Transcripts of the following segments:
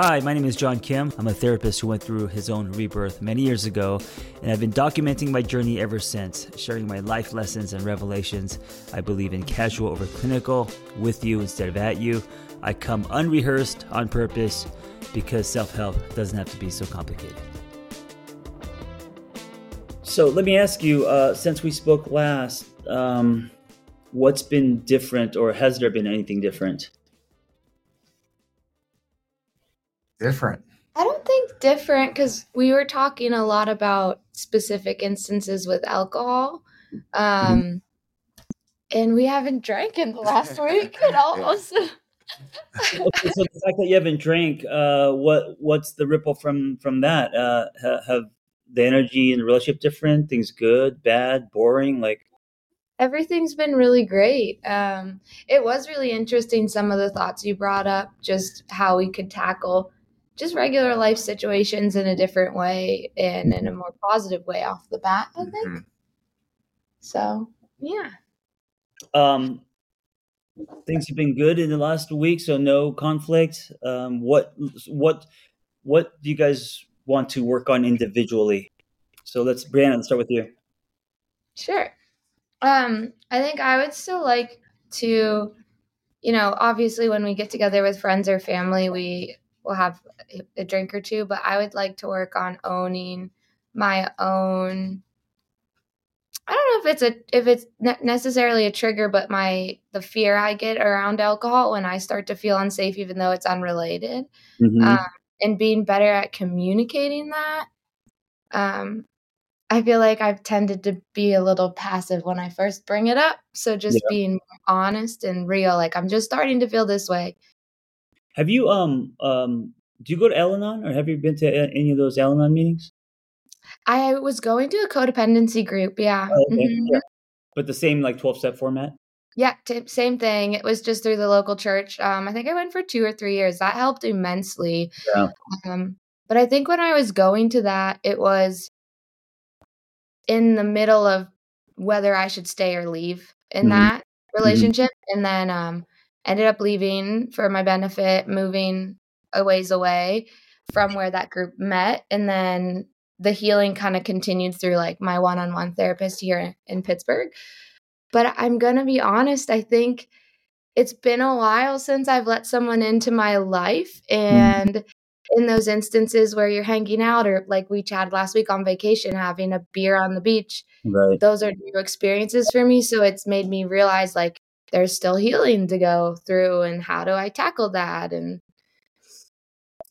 Hi, my name is John Kim. I'm a therapist who went through his own rebirth many years ago, and I've been documenting my journey ever since, sharing my life lessons and revelations. I believe in casual over clinical, with you instead of at you. I come unrehearsed on purpose because self help doesn't have to be so complicated. So let me ask you, uh, since we spoke last, um, what's been different, or has there been anything different? Different? I don't think different because we were talking a lot about specific instances with alcohol. Um, mm-hmm. And we haven't drank in the last week at all. okay, so the fact that you haven't drank, uh, what what's the ripple from from that? Uh, have the energy in the relationship different? Things good, bad, boring? Like everything's been really great. Um, it was really interesting some of the thoughts you brought up, just how we could tackle just regular life situations in a different way and in a more positive way off the bat, I think. Mm-hmm. So, yeah. Um, things have been good in the last week, so no conflict. Um, what what what do you guys want to work on individually? So let's Brianna, let's start with you. Sure. Um, I think I would still like to, you know, obviously when we get together with friends or family, we will have a drink or two, but I would like to work on owning my own I don't know if it's a if it's necessarily a trigger, but my the fear I get around alcohol when I start to feel unsafe, even though it's unrelated, mm-hmm. um, and being better at communicating that. Um, I feel like I've tended to be a little passive when I first bring it up. So just yeah. being honest and real, like I'm just starting to feel this way. Have you um um do you go to Al-Anon or have you been to any of those Al-Anon meetings? I was going to a codependency group, yeah. Oh, okay. mm-hmm. yeah. But the same like 12 step format? Yeah, t- same thing. It was just through the local church. Um, I think I went for two or three years. That helped immensely. Yeah. Um, but I think when I was going to that, it was in the middle of whether I should stay or leave in mm-hmm. that mm-hmm. relationship. Mm-hmm. And then um, ended up leaving for my benefit, moving a ways away from where that group met. And then the healing kind of continued through like my one on one therapist here in Pittsburgh. But I'm going to be honest, I think it's been a while since I've let someone into my life. Mm. And mm. in those instances where you're hanging out, or like we chatted last week on vacation, having a beer on the beach, right. those are new experiences for me. So it's made me realize like there's still healing to go through. And how do I tackle that? And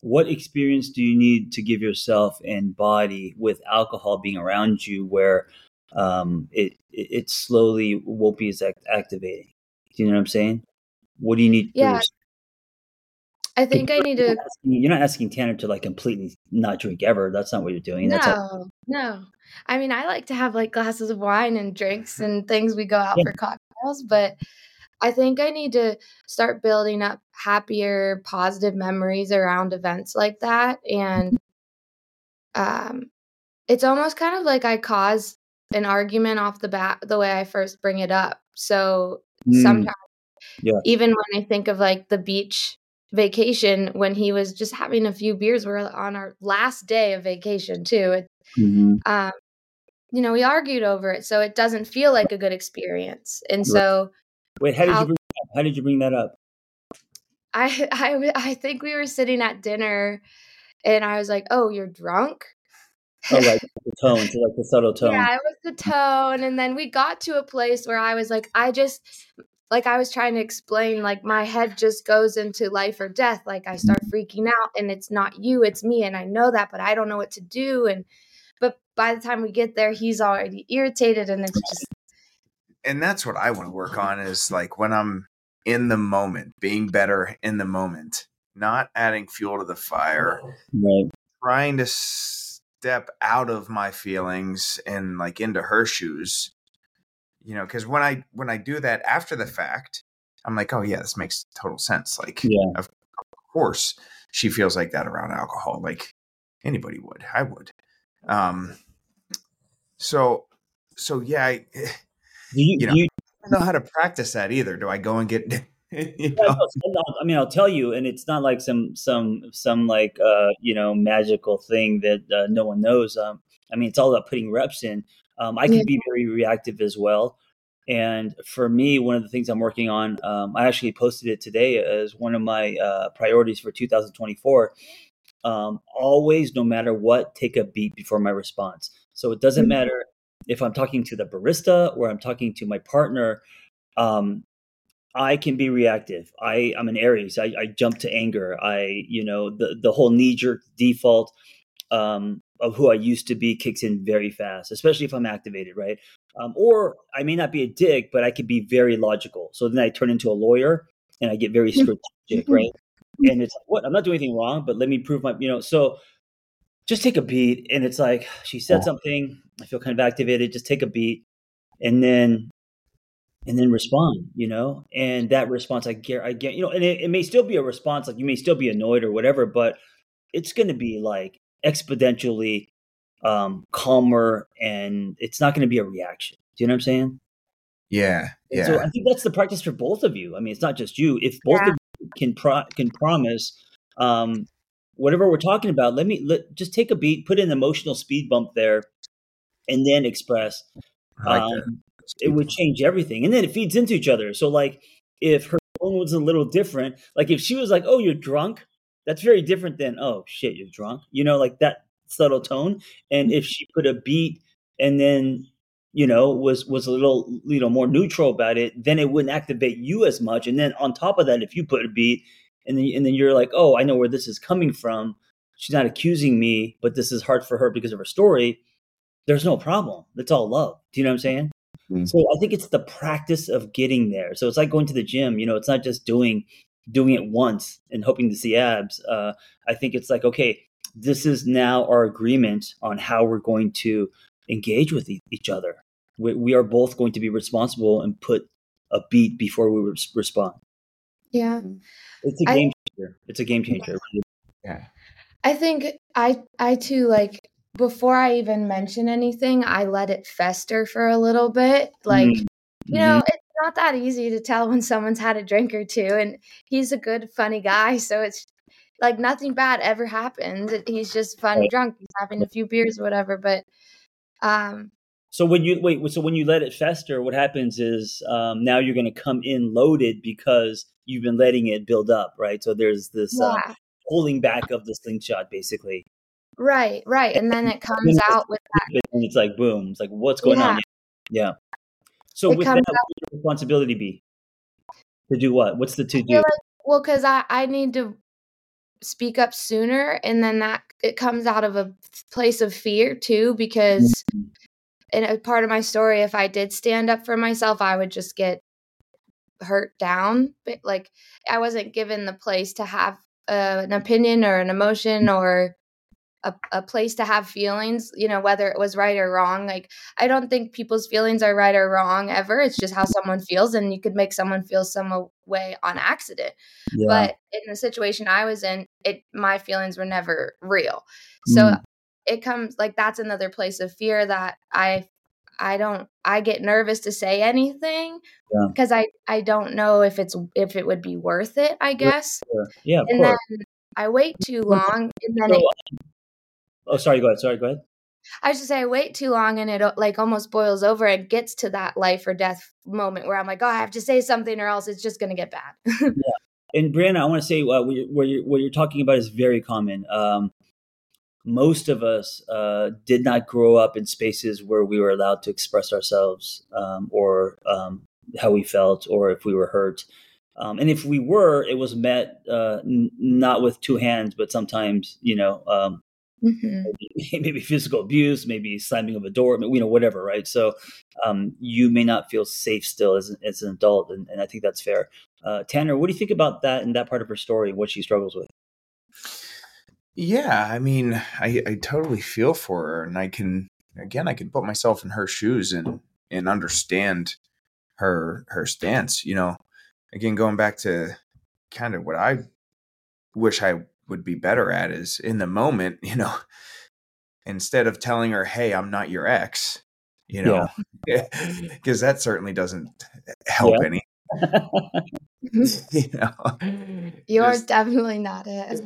what experience do you need to give yourself and body with alcohol being around you where um, it, it slowly won't be as activating? Do you know what I'm saying? What do you need? Yeah. I think I need to. You're not asking Tanner to like completely not drink ever. That's not what you're doing. That's no, no. I mean, I like to have like glasses of wine and drinks and things. We go out yeah. for cocktails, but I think I need to start building up happier, positive memories around events like that. And um, it's almost kind of like I cause an argument off the bat the way I first bring it up. So mm. sometimes, yeah. even when I think of like the beach vacation, when he was just having a few beers, we're on our last day of vacation too. mm-hmm. um, you know, we argued over it, so it doesn't feel like a good experience. And so Wait, how did you bring how did you bring that up? I I I think we were sitting at dinner, and I was like, "Oh, you're drunk." oh, like the tone, so like the subtle tone. Yeah, it was the tone, and then we got to a place where I was like, I just like I was trying to explain, like my head just goes into life or death. Like I start mm-hmm. freaking out, and it's not you, it's me, and I know that, but I don't know what to do. And but by the time we get there, he's already irritated, and it's just and that's what I want to work on is like when I'm in the moment, being better in the moment, not adding fuel to the fire, right. trying to step out of my feelings and like into her shoes. You know, because when I when I do that after the fact, I'm like, oh yeah, this makes total sense. Like, yeah. of course, she feels like that around alcohol. Like anybody would, I would. Um, so, so yeah, I, do you, you know, you, I don't know how to practice that either. Do I go and get you know? I mean, I'll tell you, and it's not like some some some like uh, you know magical thing that uh, no one knows. Um, I mean, it's all about putting reps in. Um, I can yeah. be very reactive as well. And for me, one of the things I'm working on, um, I actually posted it today as one of my uh, priorities for 2024. Um, always, no matter what, take a beat before my response. So it doesn't mm-hmm. matter if I'm talking to the barista or I'm talking to my partner. Um, I can be reactive. I, I'm an Aries. I, I jump to anger. I, you know, the the whole knee jerk default um, of who I used to be kicks in very fast, especially if I'm activated, right? Um, or I may not be a dick, but I could be very logical. So then I turn into a lawyer and I get very strategic, right? And it's like, what? I'm not doing anything wrong, but let me prove my, you know. So just take a beat, and it's like she said something. I feel kind of activated. Just take a beat, and then and then respond, you know, and that response, I get, I get, you know, and it, it may still be a response, like you may still be annoyed or whatever, but it's going to be like exponentially um, calmer and it's not going to be a reaction. Do you know what I'm saying? Yeah. Yeah. so I think that's the practice for both of you. I mean, it's not just you. If both yeah. of you can pro- can promise um, whatever we're talking about, let me let, just take a beat, put an emotional speed bump there, and then express. Like um, it would change everything. And then it feeds into each other. So like if her tone was a little different, like if she was like, "Oh, you're drunk," that's very different than, "Oh shit, you're drunk." You know, like that subtle tone. And if she put a beat and then you know was was a little you know more neutral about it, then it wouldn't activate you as much. And then on top of that, if you put a beat and then and then you're like, "Oh, I know where this is coming from." She's not accusing me, but this is hard for her because of her story. There's no problem. It's all love. Do you know what I'm saying? Mm-hmm. So I think it's the practice of getting there. So it's like going to the gym. You know, it's not just doing doing it once and hoping to see abs. Uh, I think it's like okay, this is now our agreement on how we're going to engage with e- each other. We, we, are both going to be responsible and put a beat before we re- respond. Yeah, it's a game I, changer. It's a game changer. Yeah, I think I I too like before I even mention anything, I let it fester for a little bit. Like, mm-hmm. you know, it's not that easy to tell when someone's had a drink or two. And he's a good, funny guy. So it's like nothing bad ever happens. He's just funny right. drunk. He's having a few beers or whatever. But, um, so when you wait, so when you let it fester, what happens is um, now you're going to come in loaded because you've been letting it build up, right? So there's this uh, yeah. uh, holding back of the slingshot, basically. Right, right. And then it comes out with that. And it's like, boom. It's like, what's going yeah. on? Yeah. So it with that, what your responsibility be? To do what? What's the to do? Like, well, because I, I need to speak up sooner. And then that it comes out of a place of fear too, because mm-hmm. In a part of my story, if I did stand up for myself, I would just get hurt down. But like I wasn't given the place to have uh, an opinion or an emotion or a, a place to have feelings, you know, whether it was right or wrong. Like, I don't think people's feelings are right or wrong ever. It's just how someone feels, and you could make someone feel some way on accident. Yeah. But in the situation I was in, it my feelings were never real. So mm. It comes like that's another place of fear that I I don't I get nervous to say anything because yeah. I I don't know if it's if it would be worth it, I guess. Yeah, and course. then I wait too long and then it, Oh, sorry. Go ahead. Sorry. Go ahead. I just say I wait too long and it like almost boils over and gets to that life or death moment where I'm like, oh, I have to say something or else it's just going to get bad. yeah. And Brianna, I want to say uh, what, you're, what, you're, what, you're, talking about is very common. Um, most of us uh, did not grow up in spaces where we were allowed to express ourselves um, or um, how we felt or if we were hurt. Um, and if we were, it was met uh, n- not with two hands, but sometimes, you know, um, Mm-hmm. Maybe, maybe, physical abuse, maybe slamming of a door, you know, whatever, right? So um, you may not feel safe still as, as an adult, and, and I think that's fair. Uh, Tanner, what do you think about that and that part of her story, what she struggles with? Yeah, I mean, I, I totally feel for her, and I can again, I can put myself in her shoes and and understand her her stance. You know, again, going back to kind of what I wish I would be better at is in the moment, you know, instead of telling her, "Hey, I'm not your ex," you know, because yeah. that certainly doesn't help yeah. any. you know, you're just, definitely not it.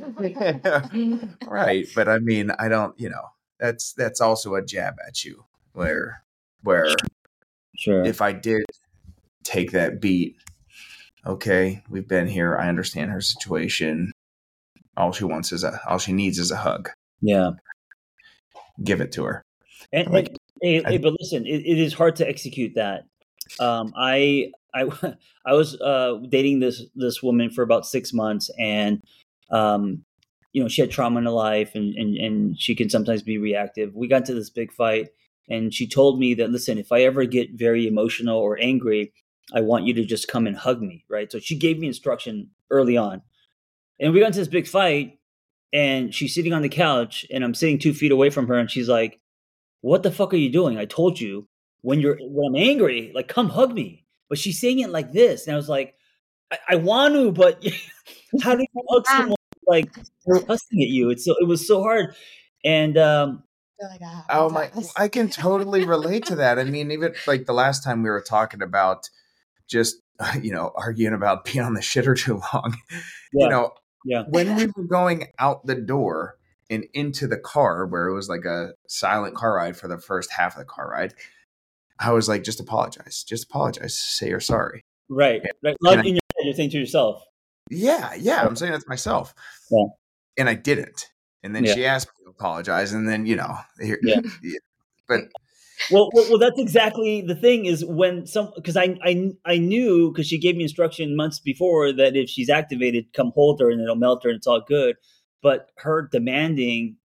right, but I mean, I don't. You know, that's that's also a jab at you, where where sure if I did take that beat, okay, we've been here. I understand her situation. All she wants is a all she needs is a hug. Yeah, give it to her. And, like, and hey, I, hey, but listen, it, it is hard to execute that. Um, I I I was uh, dating this this woman for about six months, and um, you know she had trauma in her life, and, and and she can sometimes be reactive. We got into this big fight, and she told me that listen, if I ever get very emotional or angry, I want you to just come and hug me, right? So she gave me instruction early on, and we got into this big fight, and she's sitting on the couch, and I'm sitting two feet away from her, and she's like, "What the fuck are you doing? I told you." When you're when I'm angry, like come hug me but she's saying it like this, and I was like, I, I want to, but how do you hug someone like cussing at you? It's so it was so hard, and um, like, oh, oh my, I can totally relate to that. I mean, even like the last time we were talking about just you know arguing about being on the shitter too long, yeah. you know, yeah, when we were going out the door and into the car where it was like a silent car ride for the first half of the car ride I was like, just apologize, just apologize, say you're sorry. Right. right. Not in your head, you're saying to yourself. Yeah, yeah, I'm saying that to myself. Yeah. And I didn't. And then yeah. she asked me to apologize, and then you know, here, yeah. but well, well, well, that's exactly the thing is when some because I I I knew because she gave me instruction months before that if she's activated, come hold her and it'll melt her and it's all good. But her demanding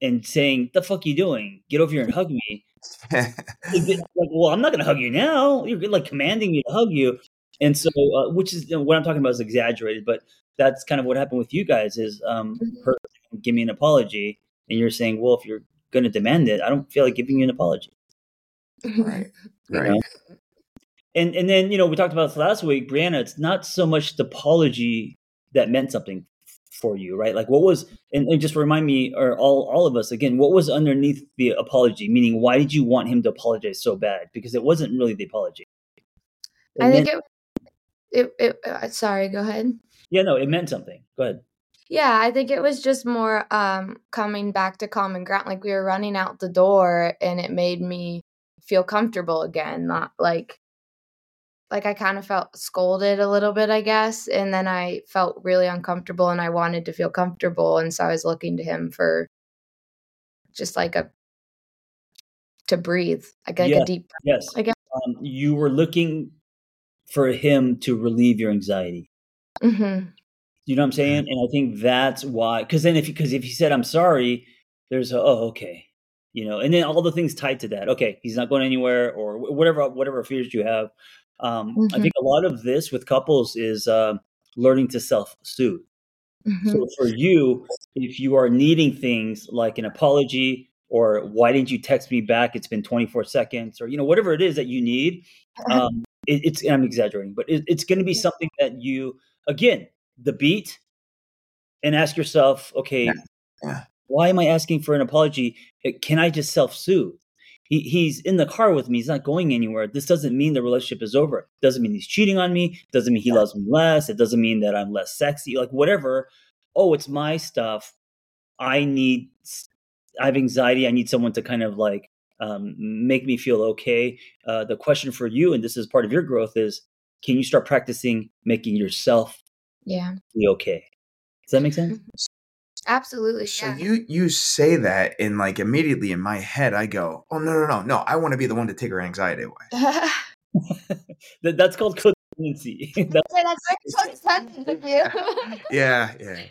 and saying, "The fuck you doing? Get over here and hug me." Like, well, I'm not going to hug you now. You're like commanding me to hug you, and so uh, which is you know, what I'm talking about is exaggerated, but that's kind of what happened with you guys. Is um, mm-hmm. her give me an apology, and you're saying, well, if you're going to demand it, I don't feel like giving you an apology. Right. Right. Know? And and then you know we talked about this last week, Brianna. It's not so much the apology that meant something for you, right? Like what was and, and, just remind me or all all of us again, what was underneath the apology? Meaning why did you want him to apologize so bad? Because it wasn't really the apology. It I think it it, it uh, sorry, go ahead. Yeah, no, it meant something. Go ahead. Yeah, I think it was just more um coming back to common ground. Like we were running out the door and it made me feel comfortable again, not like like I kind of felt scolded a little bit, I guess. And then I felt really uncomfortable and I wanted to feel comfortable. And so I was looking to him for just like a, to breathe, like, like yeah. a deep, breath, yes. I guess. Um, you were looking for him to relieve your anxiety. Mm-hmm. You know what I'm saying? And I think that's why, because then if because if he said I'm sorry, there's a oh okay, you know, and then all the things tied to that. Okay, he's not going anywhere, or whatever whatever fears you have. Um, mm-hmm. I think a lot of this with couples is uh, learning to self soothe. Mm-hmm. So for you, if you are needing things like an apology or why didn't you text me back? It's been 24 seconds, or you know whatever it is that you need. Um, it, it's I'm exaggerating, but it, it's going to be something that you again the beat and ask yourself, okay, yeah. why am I asking for an apology? Can I just self soothe? He, he's in the car with me. He's not going anywhere. This doesn't mean the relationship is over. It doesn't mean he's cheating on me. It doesn't mean he loves me less. It doesn't mean that I'm less sexy. Like whatever. Oh, it's my stuff. I need. I have anxiety. I need someone to kind of like um, make me feel okay. Uh, the question for you, and this is part of your growth, is can you start practicing making yourself yeah be okay? Does that make sense? Absolutely. So yeah. you you say that and like immediately in my head I go, oh no no no no I want to be the one to take her anxiety away. that, that's called codependency. that's, that's very codependent of you. yeah, yeah, yeah.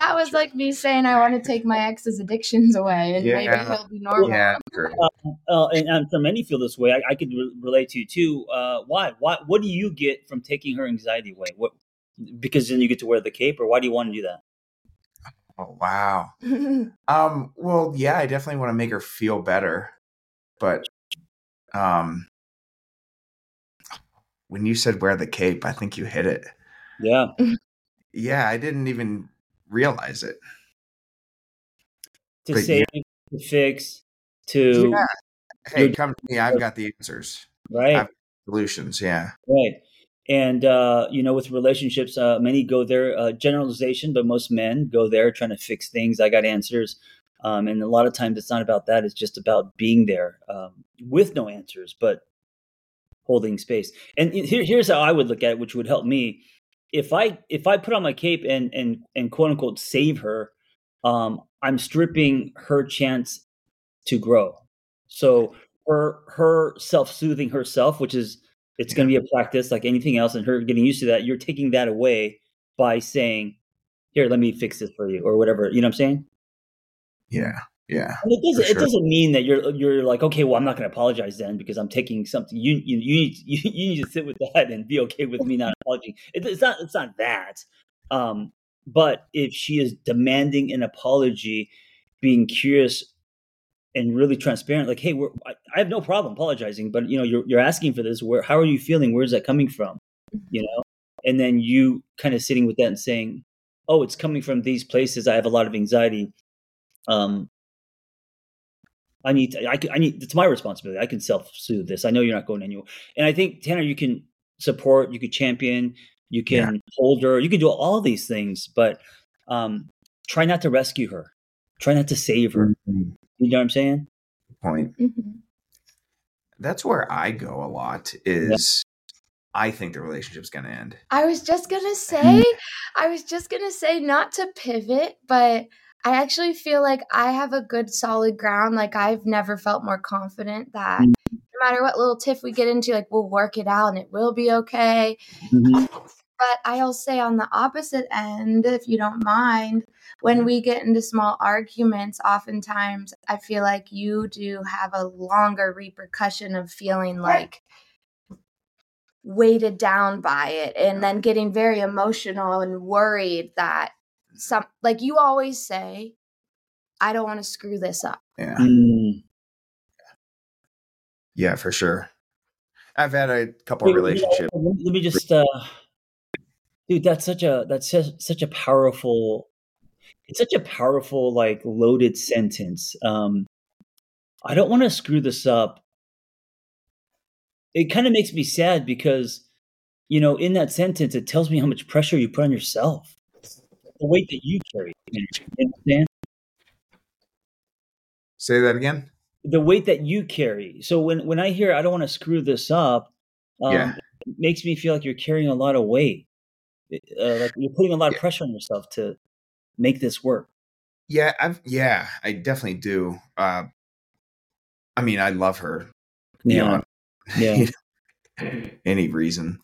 That was like me saying I want to take my ex's addictions away and yeah. maybe he'll be normal. Yeah, uh, uh, and, and, for many feel this way. I, I could re- relate to you too. Uh, why? Why? What do you get from taking her anxiety away? What? Because then you get to wear the cape, or why do you want to do that? Oh wow. um well yeah, I definitely want to make her feel better. But um when you said wear the cape, I think you hit it. Yeah. Yeah, I didn't even realize it. To but save, yeah. to fix, to yeah. Hey, come to me. I've got the answers. Right. solutions, yeah. Right. And uh, you know, with relationships, uh, many go there. Uh, generalization, but most men go there trying to fix things. I got answers, um, and a lot of times it's not about that. It's just about being there um, with no answers, but holding space. And here, here's how I would look at it, which would help me. If I if I put on my cape and and and quote unquote save her, um, I'm stripping her chance to grow. So her her self soothing herself, which is it's going to be a practice like anything else, and her getting used to that. You're taking that away by saying, "Here, let me fix this for you," or whatever. You know what I'm saying? Yeah, yeah. And it doesn't. Sure. It doesn't mean that you're you're like, okay, well, I'm not going to apologize then because I'm taking something. You you you need you, you need to sit with that and be okay with me not apologizing. It, it's not it's not that. Um, but if she is demanding an apology, being curious and really transparent like hey I, I, have no problem apologizing but you know you're, you're asking for this. Where how are you feeling? Where's that coming from? You know? And then you kind of sitting with that and saying oh it's coming from these places. I have a lot of anxiety. Um i need to, I, I need it's my responsibility. I can self-soothe this. I know you're not going anywhere. And i think tanner you can support you could champion you can yeah. hold her you can do all these things but um try not to rescue her. Try not to save her. Mm-hmm. You know what I'm saying? Point. Mm-hmm. That's where I go a lot. Is I think the relationship's going to end. I was just going to say, I was just going to say not to pivot, but I actually feel like I have a good solid ground. Like I've never felt more confident that mm-hmm. no matter what little tiff we get into, like we'll work it out and it will be okay. Mm-hmm. But I'll say on the opposite end, if you don't mind, when mm-hmm. we get into small arguments, oftentimes I feel like you do have a longer repercussion of feeling like weighted down by it and then getting very emotional and worried that some like you always say i don't want to screw this up. Yeah. Mm. yeah for sure. I've had a couple of relationships let me just uh dude that's such a that's such a powerful it's such a powerful like loaded sentence. Um i don't want to screw this up. It kind of makes me sad because you know in that sentence it tells me how much pressure you put on yourself. The weight that you carry you understand? Say that again? The weight that you carry. So when when i hear i don't want to screw this up um, yeah. it makes me feel like you're carrying a lot of weight uh, like you're putting a lot of pressure on yourself to make this work. Yeah, I've yeah, I definitely do. Uh, I mean, I love her. Yeah, yeah. any reason.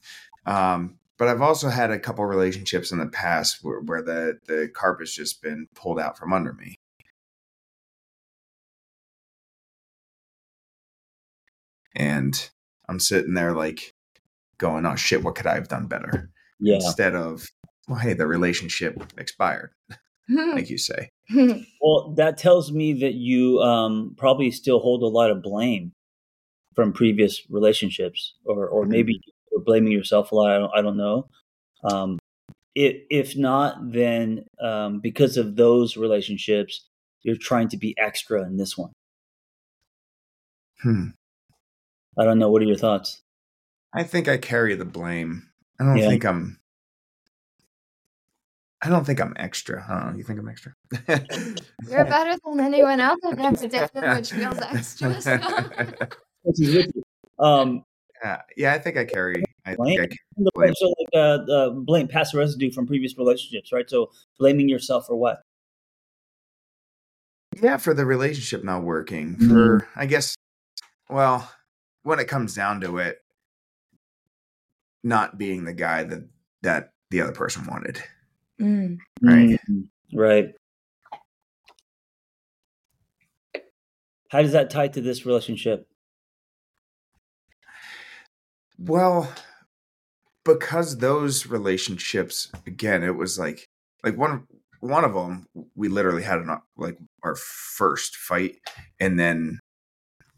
Um, but I've also had a couple relationships in the past where, where the the carpet's just been pulled out from under me. And I'm sitting there like going, "Oh shit, what could I have done better?" Yeah. instead of well hey the relationship expired like you say well that tells me that you um, probably still hold a lot of blame from previous relationships or or mm-hmm. maybe you're blaming yourself a lot i don't, I don't know um, it, if not then um, because of those relationships you're trying to be extra in this one hmm. i don't know what are your thoughts i think i carry the blame I don't yeah. think I'm. I don't think I'm extra. I don't. You think I'm extra? You're better than anyone else I've ever dated, which feels extra. So. um, yeah, yeah, I think I carry. I blame. think I blame. So, like, uh, uh, blame past residue from previous relationships, right? So, blaming yourself for what? Yeah, for the relationship not working. Mm-hmm. For I guess, well, when it comes down to it, not being the guy that that the other person wanted. Mm. Right. Mm. Right. How does that tie to this relationship? Well, because those relationships again, it was like like one one of them we literally had an like our first fight and then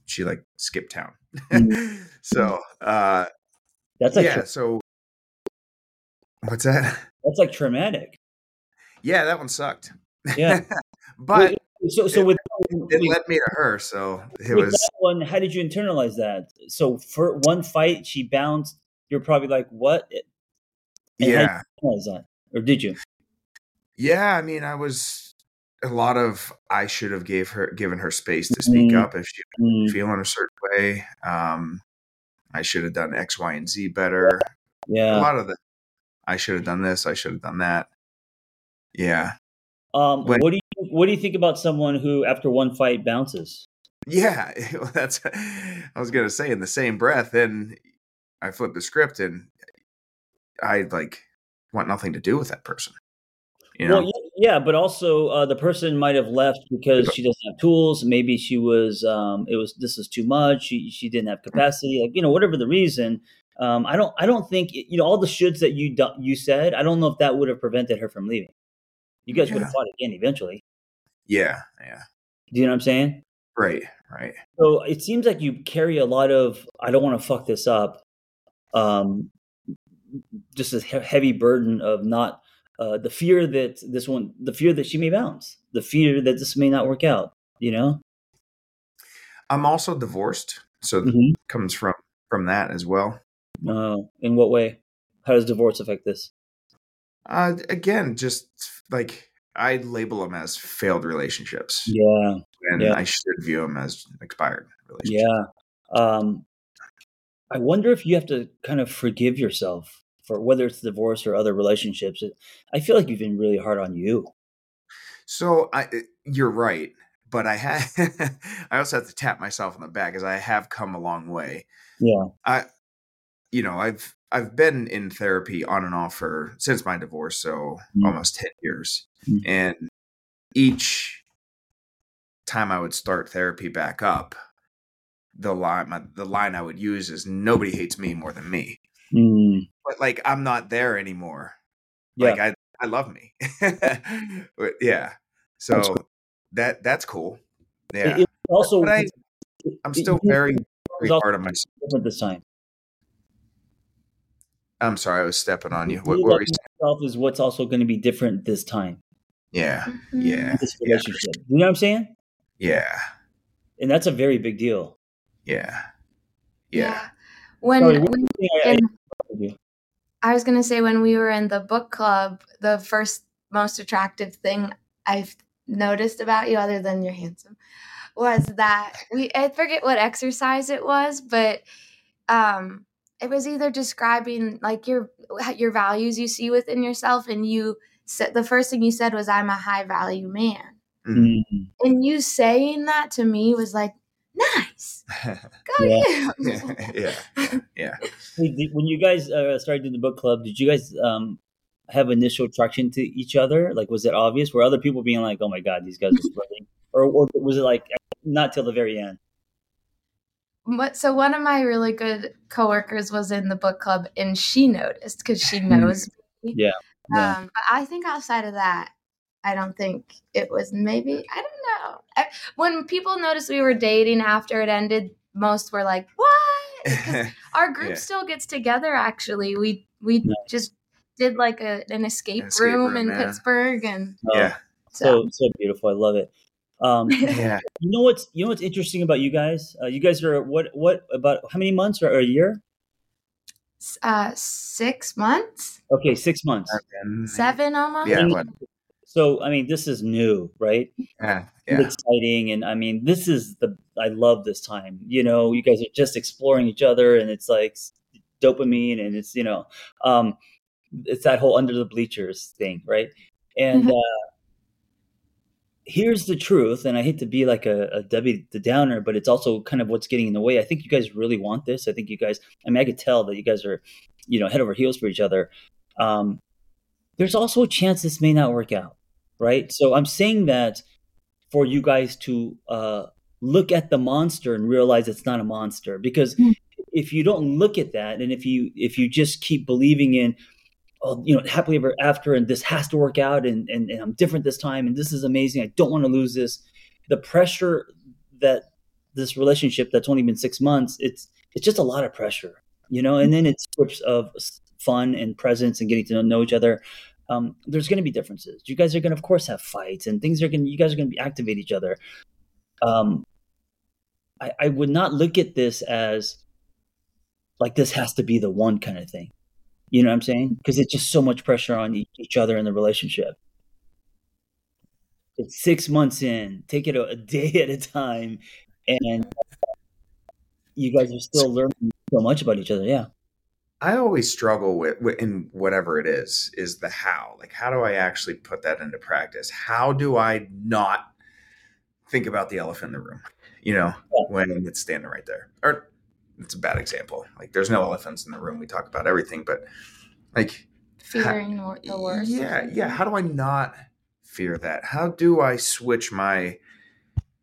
she like skipped town. Mm. so, uh that's like yeah. Tra- so what's that? That's like traumatic. Yeah, that one sucked. Yeah, but so so it, with it led me to her. So it was one. How did you internalize that? So for one fight, she bounced. you're probably like, "What?" And yeah, or did you? Yeah, I mean, I was a lot of I should have gave her given her space to speak mm. up if she was mm. feeling a certain way. Um, I should have done X, Y, and Z better. Yeah, a lot of the I should have done this. I should have done that. Yeah. Um, when, what do you what do you think about someone who after one fight bounces? Yeah, that's. I was gonna say in the same breath, and I flip the script, and I like want nothing to do with that person. You know? Well, yeah, but also uh, the person might have left because she doesn't have tools. Maybe she was, um, it was this is too much. She she didn't have capacity. Like you know, whatever the reason. Um, I don't I don't think you know all the shoulds that you you said. I don't know if that would have prevented her from leaving. You guys yeah. would have fought again eventually. Yeah, yeah. Do you know what I'm saying? Right, right. So it seems like you carry a lot of I don't want to fuck this up. Um, just a heavy burden of not uh, the fear that this one, the fear that she may bounce, the fear that this may not work out. You know. I'm also divorced, so mm-hmm. comes from from that as well. Uh, in what way? How does divorce affect this? Uh, again, just like I label them as failed relationships. Yeah, and yeah. I should view them as expired relationships. Yeah. Um, I wonder if you have to kind of forgive yourself for whether it's divorce or other relationships. I feel like you've been really hard on you. So I, eh, you're right, but I have. I also have to tap myself on the back as I have come a long way. Yeah. I, you know, I've I've been in therapy on and off for since my divorce, so mm. almost ten years, mm. and each time I would start therapy back up, the line my, the line I would use is nobody hates me more than me. Mm. But like I'm not there anymore. Yeah. Like I I love me. but yeah. So that's cool. that that's cool. Yeah. It, it also I, am still very, very hard on myself at this time. I'm sorry, I was stepping on you. What, what were you saying? Is what's also going to be different this time. Yeah, mm-hmm. yeah. This relationship. Yeah. You know what I'm saying? Yeah. And that's a very big deal. Yeah. Yeah. yeah. When, Sorry, when I, in, I was going to say when we were in the book club, the first most attractive thing I've noticed about you, other than you're handsome, was that we I forget what exercise it was, but um, it was either describing like your your values you see within yourself, and you said the first thing you said was, "I'm a high value man," mm-hmm. and you saying that to me was like nice. Go yeah. you. yeah. Yeah. When you guys uh, started doing the book club, did you guys um, have initial attraction to each other? Like, was it obvious? Were other people being like, "Oh my god, these guys are splitting," or, or was it like not till the very end? What, so one of my really good coworkers was in the book club, and she noticed because she knows me. Yeah. yeah. Um, but I think outside of that, I don't think it was maybe, I don't know. I, when people noticed we were dating after it ended, most were like, what? our group yeah. still gets together actually. We we nice. just did like a, an escape, escape room, room, in yeah. Pittsburgh and oh, yeah. So. so so beautiful. I love it. Um, yeah. You know what's you know what's interesting about you guys? Uh, you guys are what what about how many months or, or a year? Uh, six months. Okay, six months. Seven almost. Yeah. So I mean, this is new, right? Yeah, yeah. exciting, and I mean, this is the I love this time. You know, you guys are just exploring each other, and it's like dopamine, and it's you know, um, it's that whole under the bleachers thing, right? And mm-hmm. uh, here's the truth, and I hate to be like a, a Debbie the Downer, but it's also kind of what's getting in the way. I think you guys really want this. I think you guys. I mean, I could tell that you guys are, you know, head over heels for each other. Um, there's also a chance this may not work out right? So I'm saying that for you guys to uh, look at the monster and realize it's not a monster because mm. if you don't look at that and if you if you just keep believing in oh you know happily ever after and this has to work out and, and, and i'm different this time and this is amazing i don't want to lose this the pressure that this relationship that's only been six months it's it's just a lot of pressure you know and then it's strips of fun and presence and getting to know each other um, there's going to be differences. You guys are going to, of course, have fights and things are going. You guys are going to activate each other. Um, I, I would not look at this as like this has to be the one kind of thing. You know what I'm saying? Because it's just so much pressure on each other in the relationship. It's six months in, take it a day at a time, and you guys are still learning so much about each other. Yeah. I always struggle with, with, in whatever it is is the how. Like how do I actually put that into practice? How do I not think about the elephant in the room? You know, yeah. when it's standing right there. Or it's a bad example. Like there's no elephants in the room. We talk about everything, but like fearing how, the worst. Yeah, yeah. How do I not fear that? How do I switch my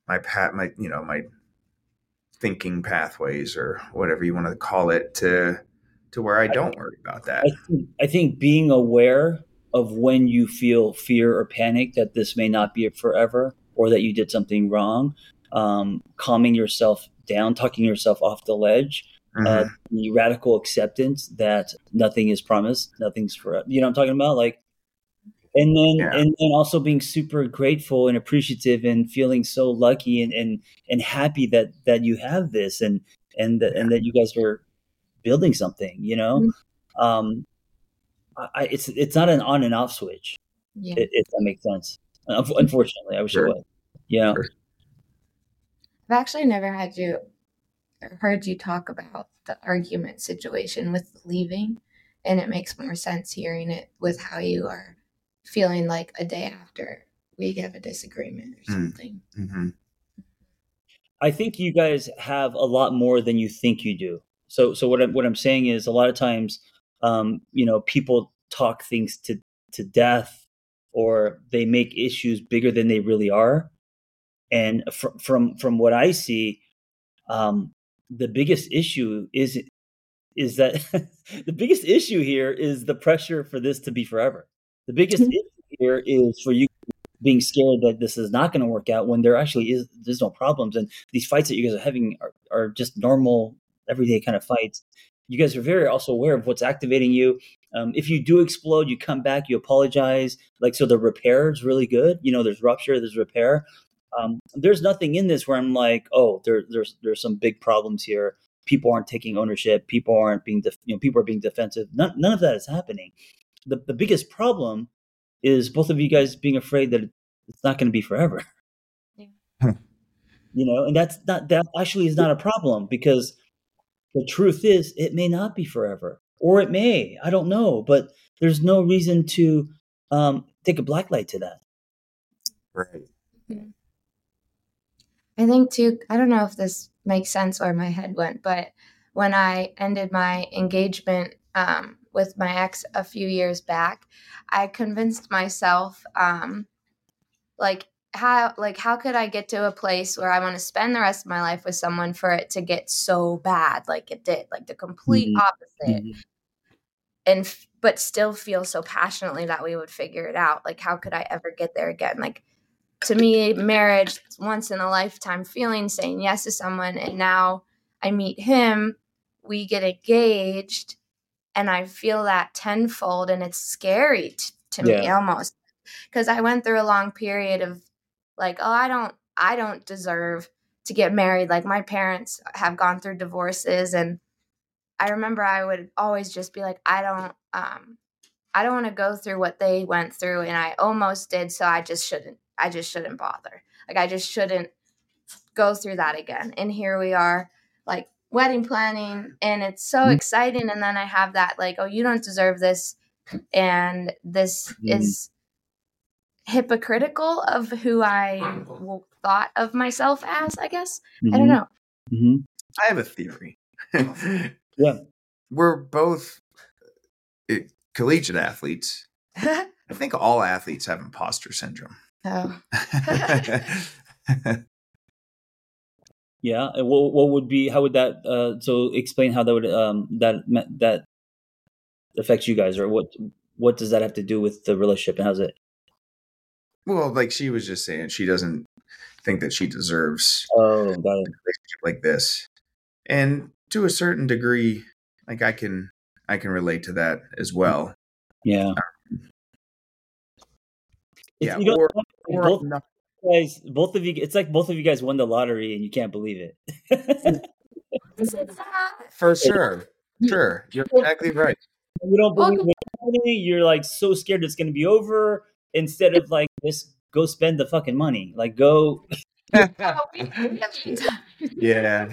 my pat my you know my thinking pathways or whatever you want to call it to to where I don't worry about that. I think, I think being aware of when you feel fear or panic that this may not be forever or that you did something wrong, um, calming yourself down, tucking yourself off the ledge, uh, mm-hmm. uh, the radical acceptance that nothing is promised, nothing's forever. You know what I'm talking about? Like, and then yeah. and then also being super grateful and appreciative and feeling so lucky and and, and happy that that you have this and and that, yeah. and that you guys are building something, you know? Mm-hmm. Um, I, it's, it's not an on and off switch. Yeah. If, that makes sense. Unfortunately, I wish sure. it would. Yeah. Sure. I've actually never had you heard you talk about the argument situation with leaving, and it makes more sense hearing it with how you are feeling like a day after we have a disagreement or mm. something. Mm-hmm. I think you guys have a lot more than you think you do. So so what I'm what I'm saying is a lot of times, um, you know, people talk things to to death, or they make issues bigger than they really are. And fr- from from what I see, um, the biggest issue is is that the biggest issue here is the pressure for this to be forever. The biggest mm-hmm. issue here is for you being scared that this is not going to work out when there actually is there's no problems and these fights that you guys are having are, are just normal everyday kind of fights. You guys are very also aware of what's activating you. Um, if you do explode, you come back, you apologize. Like so, the repair is really good. You know, there's rupture, there's repair. Um, there's nothing in this where I'm like, oh, there, there's there's some big problems here. People aren't taking ownership. People aren't being, def- you know, people are being defensive. None, none of that is happening. The the biggest problem is both of you guys being afraid that it's not going to be forever. Yeah. you know, and that's not that actually is not a problem because the truth is, it may not be forever, or it may. I don't know, but there's no reason to um, take a black light to that. Right. Mm-hmm. I think too. I don't know if this makes sense where my head went, but when I ended my engagement um, with my ex a few years back, I convinced myself, um, like how like how could I get to a place where I want to spend the rest of my life with someone for it to get so bad like it did, like the complete mm-hmm. opposite. Mm-hmm. And but still feel so passionately that we would figure it out. Like how could I ever get there again? Like to me, marriage once in a lifetime feeling saying yes to someone and now I meet him, we get engaged and I feel that tenfold and it's scary t- to yeah. me almost because I went through a long period of like oh i don't i don't deserve to get married like my parents have gone through divorces and i remember i would always just be like i don't um i don't want to go through what they went through and i almost did so i just shouldn't i just shouldn't bother like i just shouldn't go through that again and here we are like wedding planning and it's so mm-hmm. exciting and then i have that like oh you don't deserve this and this mm-hmm. is hypocritical of who I thought of myself as, I guess. Mm-hmm. I don't mm-hmm. know. Mm-hmm. I have a theory. yeah. We're both eh, collegiate athletes. I think all athletes have imposter syndrome. Oh. yeah. What, what would be, how would that, uh, so explain how that would, um, that, that affects you guys or what, what does that have to do with the relationship and how's it well, like she was just saying, she doesn't think that she deserves oh, a relationship like this, and to a certain degree, like I can I can relate to that as well. Yeah. Um, yeah. Or, or both, guys, both of you, it's like both of you guys won the lottery and you can't believe it. For sure. Sure, you're exactly right. You don't believe in You're like so scared it's going to be over. Instead of like just go spend the fucking money. Like go. yeah. yeah.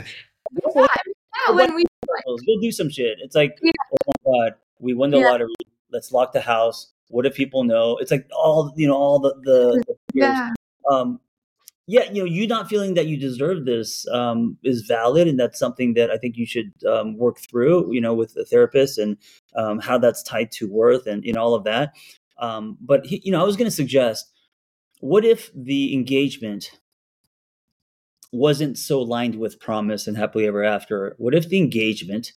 when we go do some shit. It's like, yeah. oh my god, we won the yeah. lottery. Let's lock the house. What if people know? It's like all you know, all the the, the yeah. Um, yeah, you know, you not feeling that you deserve this um, is valid, and that's something that I think you should um, work through. You know, with a therapist and um, how that's tied to worth and you know all of that. Um, but you know, I was going to suggest, what if the engagement wasn't so lined with promise and happily ever after? What if the engagement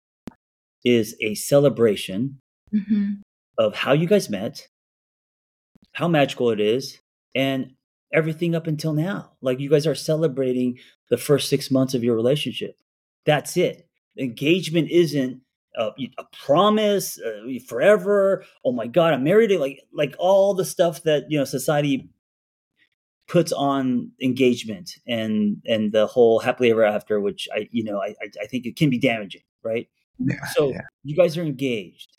is a celebration mm-hmm. of how you guys met, how magical it is, and everything up until now. Like you guys are celebrating the first six months of your relationship. That's it. Engagement isn't a, a promise uh, forever. Oh my God, I'm married. Like like all the stuff that you know society puts on engagement and and the whole happily ever after, which I you know I I think it can be damaging, right? Yeah, so yeah. you guys are engaged.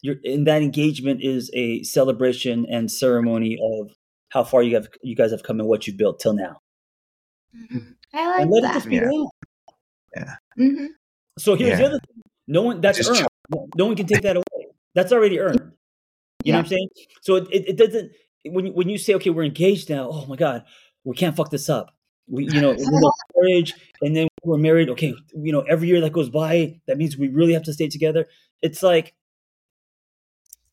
You're, and that engagement is a celebration and ceremony of how far you have you guys have come and what you've built till now. Mm-hmm. I like that. yeah. yeah. Mm-hmm. So here's yeah. the other thing: no one that's earned. No one can take that away. That's already earned. You yeah. know what I'm saying? So it, it, it doesn't. When you, when you say, okay, we're engaged now. Oh my God, we can't fuck this up. We, you know, marriage, and then we're married. Okay, you know, every year that goes by, that means we really have to stay together. It's like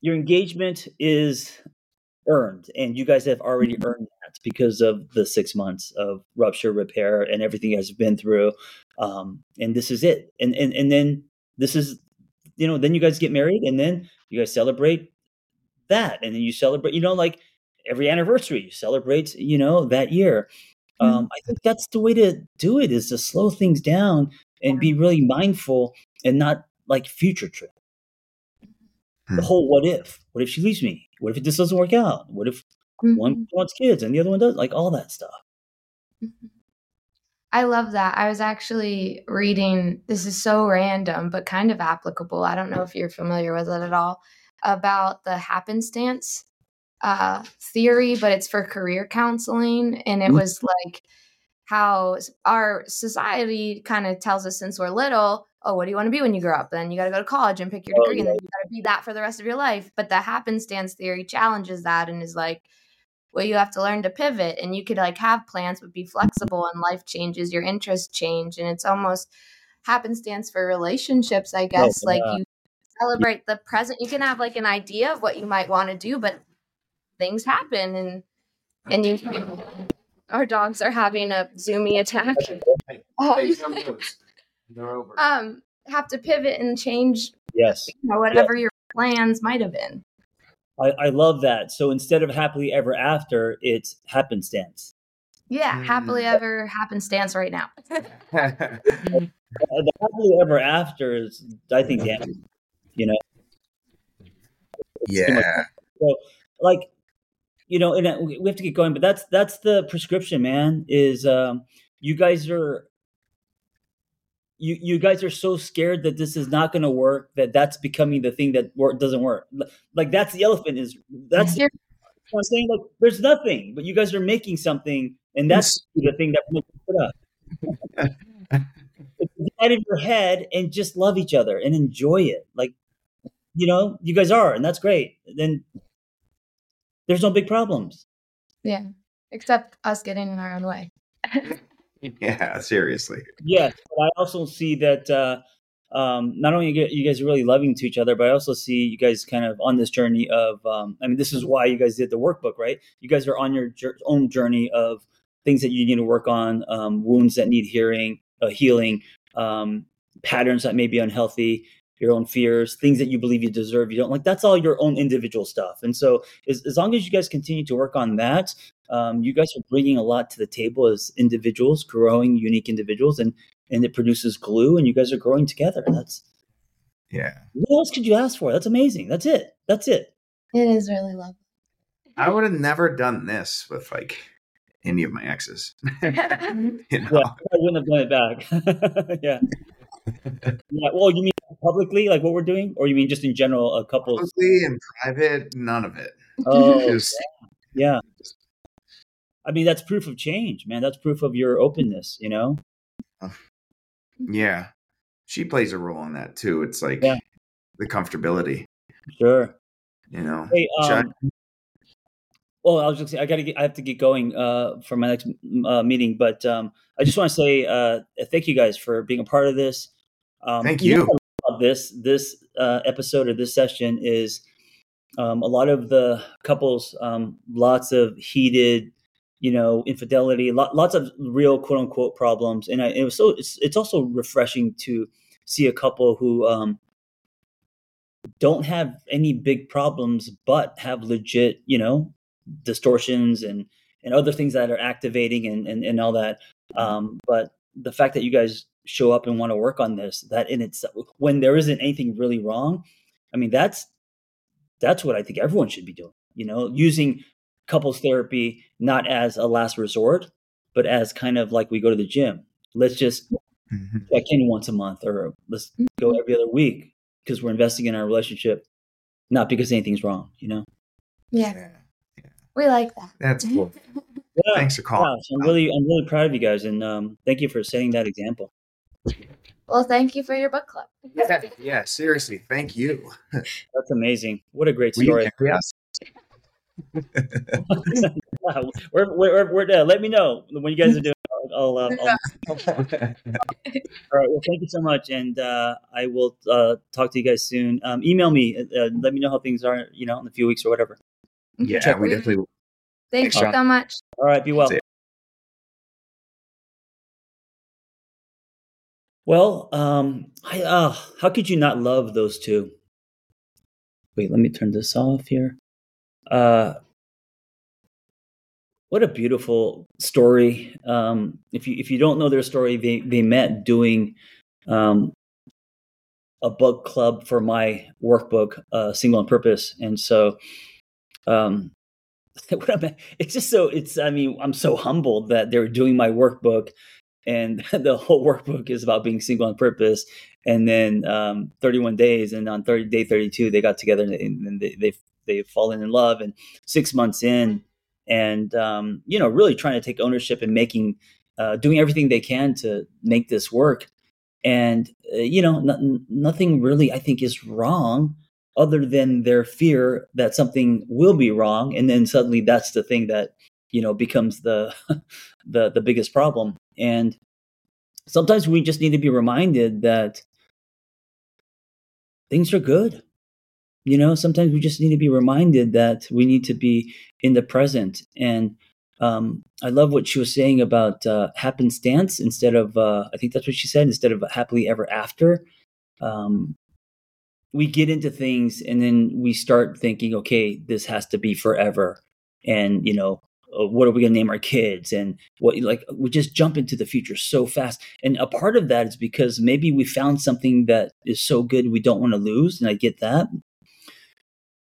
your engagement is earned and you guys have already mm-hmm. earned that because of the six months of rupture repair and everything you guys have been through um, and this is it and, and and then this is you know then you guys get married and then you guys celebrate that and then you celebrate you know like every anniversary you celebrate you know that year mm-hmm. um, i think that's the way to do it is to slow things down and be really mindful and not like future trip the hmm. whole what if what if she leaves me what if this doesn't work out? What if mm-hmm. one wants kids and the other one does? Like all that stuff. I love that. I was actually reading, this is so random, but kind of applicable. I don't know if you're familiar with it at all, about the happenstance uh, theory, but it's for career counseling. And it mm-hmm. was like how our society kind of tells us since we're little oh, what do you want to be when you grow up? Then you got to go to college and pick your oh, degree, and then you got to be that for the rest of your life. But the happenstance theory challenges that and is like, well, you have to learn to pivot, and you could like have plans, but be flexible, and life changes, your interests change, and it's almost happenstance for relationships, I guess. Oh, like you celebrate the present. You can have like an idea of what you might want to do, but things happen, and and you. Our dogs are having a zoomy attack. They're over. Um, have to pivot and change. Yes. You know, whatever yeah. your plans might have been. I, I love that. So instead of happily ever after, it's happenstance. Yeah, mm. happily ever happenstance right now. the happily ever after is, I think, yeah, you know. Yeah. So, like, you know, and we have to get going, but that's that's the prescription, man. Is um, you guys are you you guys are so scared that this is not going to work that that's becoming the thing that work doesn't work. Like that's the elephant is that's i'm saying like there's nothing but you guys are making something and that's the thing that makes it up. Get out of your head and just love each other and enjoy it like you know you guys are and that's great. Then there's no big problems. Yeah except us getting in our own way yeah, seriously. Yes, I also see that uh, um, not only you, you guys are really loving to each other, but I also see you guys kind of on this journey of. Um, I mean, this is why you guys did the workbook, right? You guys are on your own journey of things that you need to work on, um, wounds that need hearing, uh, healing, um, patterns that may be unhealthy, your own fears, things that you believe you deserve, you don't like. That's all your own individual stuff. And so, as, as long as you guys continue to work on that, um, you guys are bringing a lot to the table as individuals, growing unique individuals, and and it produces glue, and you guys are growing together. That's yeah. What else could you ask for? That's amazing. That's it. That's it. It is really lovely. I would have never done this with like any of my exes. you know? Yeah, I wouldn't have done it back. yeah. Yeah. Well, you mean publicly, like what we're doing, or you mean just in general, a couple publicly and private, none of it. Oh, just, yeah. I mean, that's proof of change, man. That's proof of your openness, you know. Yeah, she plays a role in that too. It's like yeah. the comfortability. Sure. You know. Hey, um, well, I was just I got to get I have to get going uh, for my next uh, meeting, but um, I just want to say uh, thank you guys for being a part of this. Um, thank you. you this this uh, episode or this session is um, a lot of the couples, um, lots of heated, you know, infidelity, lots of real quote unquote problems, and I, it was so it's it's also refreshing to see a couple who um, don't have any big problems, but have legit, you know, distortions and and other things that are activating and and, and all that. Um, but the fact that you guys show up and want to work on this, that in itself, when there isn't anything really wrong, I mean, that's that's what I think everyone should be doing. You know, using couples therapy not as a last resort, but as kind of like we go to the gym. Let's just mm-hmm. check in once a month, or let's go mm-hmm. every other week because we're investing in our relationship, not because anything's wrong. You know. Yeah. yeah. We like that. That's cool. Yeah, Thanks for calling. Yeah, I'm really, I'm really proud of you guys, and um, thank you for setting that example. Well, thank you for your book club. yeah, yeah, seriously, thank you. That's amazing. What a great story. Yes. we're, we're, we're, uh, let me know when you guys are doing. I'll, uh, I'll, I'll... All right. Well, thank you so much, and uh, I will uh, talk to you guys soon. Um, email me. Uh, let me know how things are. You know, in a few weeks or whatever. Yeah, Check we definitely will. Thank you so much. All right, be well. Well, um, I, uh, how could you not love those two? Wait, let me turn this off here. Uh, what a beautiful story. Um, if you if you don't know their story, they they met doing um, a book club for my workbook, uh, Single on Purpose, and so um, it's just so it's i mean i'm so humbled that they're doing my workbook and the whole workbook is about being single on purpose. And then um, 31 days and on 30 day 32 they got together and, they, they've they've fallen in love and six months in. And um, you know really trying to take ownership and making uh, doing everything they can to make this work. And uh, you know nothing really i think is wrong other than their fear that something will be wrong. And then suddenly that's the thing that you know becomes the the the biggest problem and sometimes we just need to be reminded that things are good you know? Sometimes we just need to be reminded that we need to be in the present. And um, i love what she was saying about uh, happenstance instead of uh, i think that's what she said instead of happily ever after. Um, we get into things and then we start thinking, okay, this has to be forever. And, you know, what are we going to name our kids? And what, like, we just jump into the future so fast. And a part of that is because maybe we found something that is so good we don't want to lose. And I get that.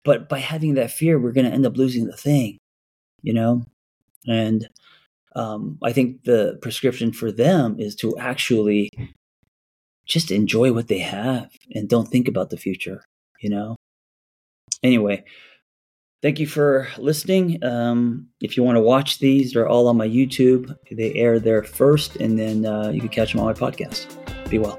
But by having that fear, we're going to end up losing the thing, you know? And um, I think the prescription for them is to actually just enjoy what they have and don't think about the future, you know? Anyway, thank you for listening. Um, if you want to watch these, they're all on my YouTube. They air there first, and then uh, you can catch them on my podcast. Be well.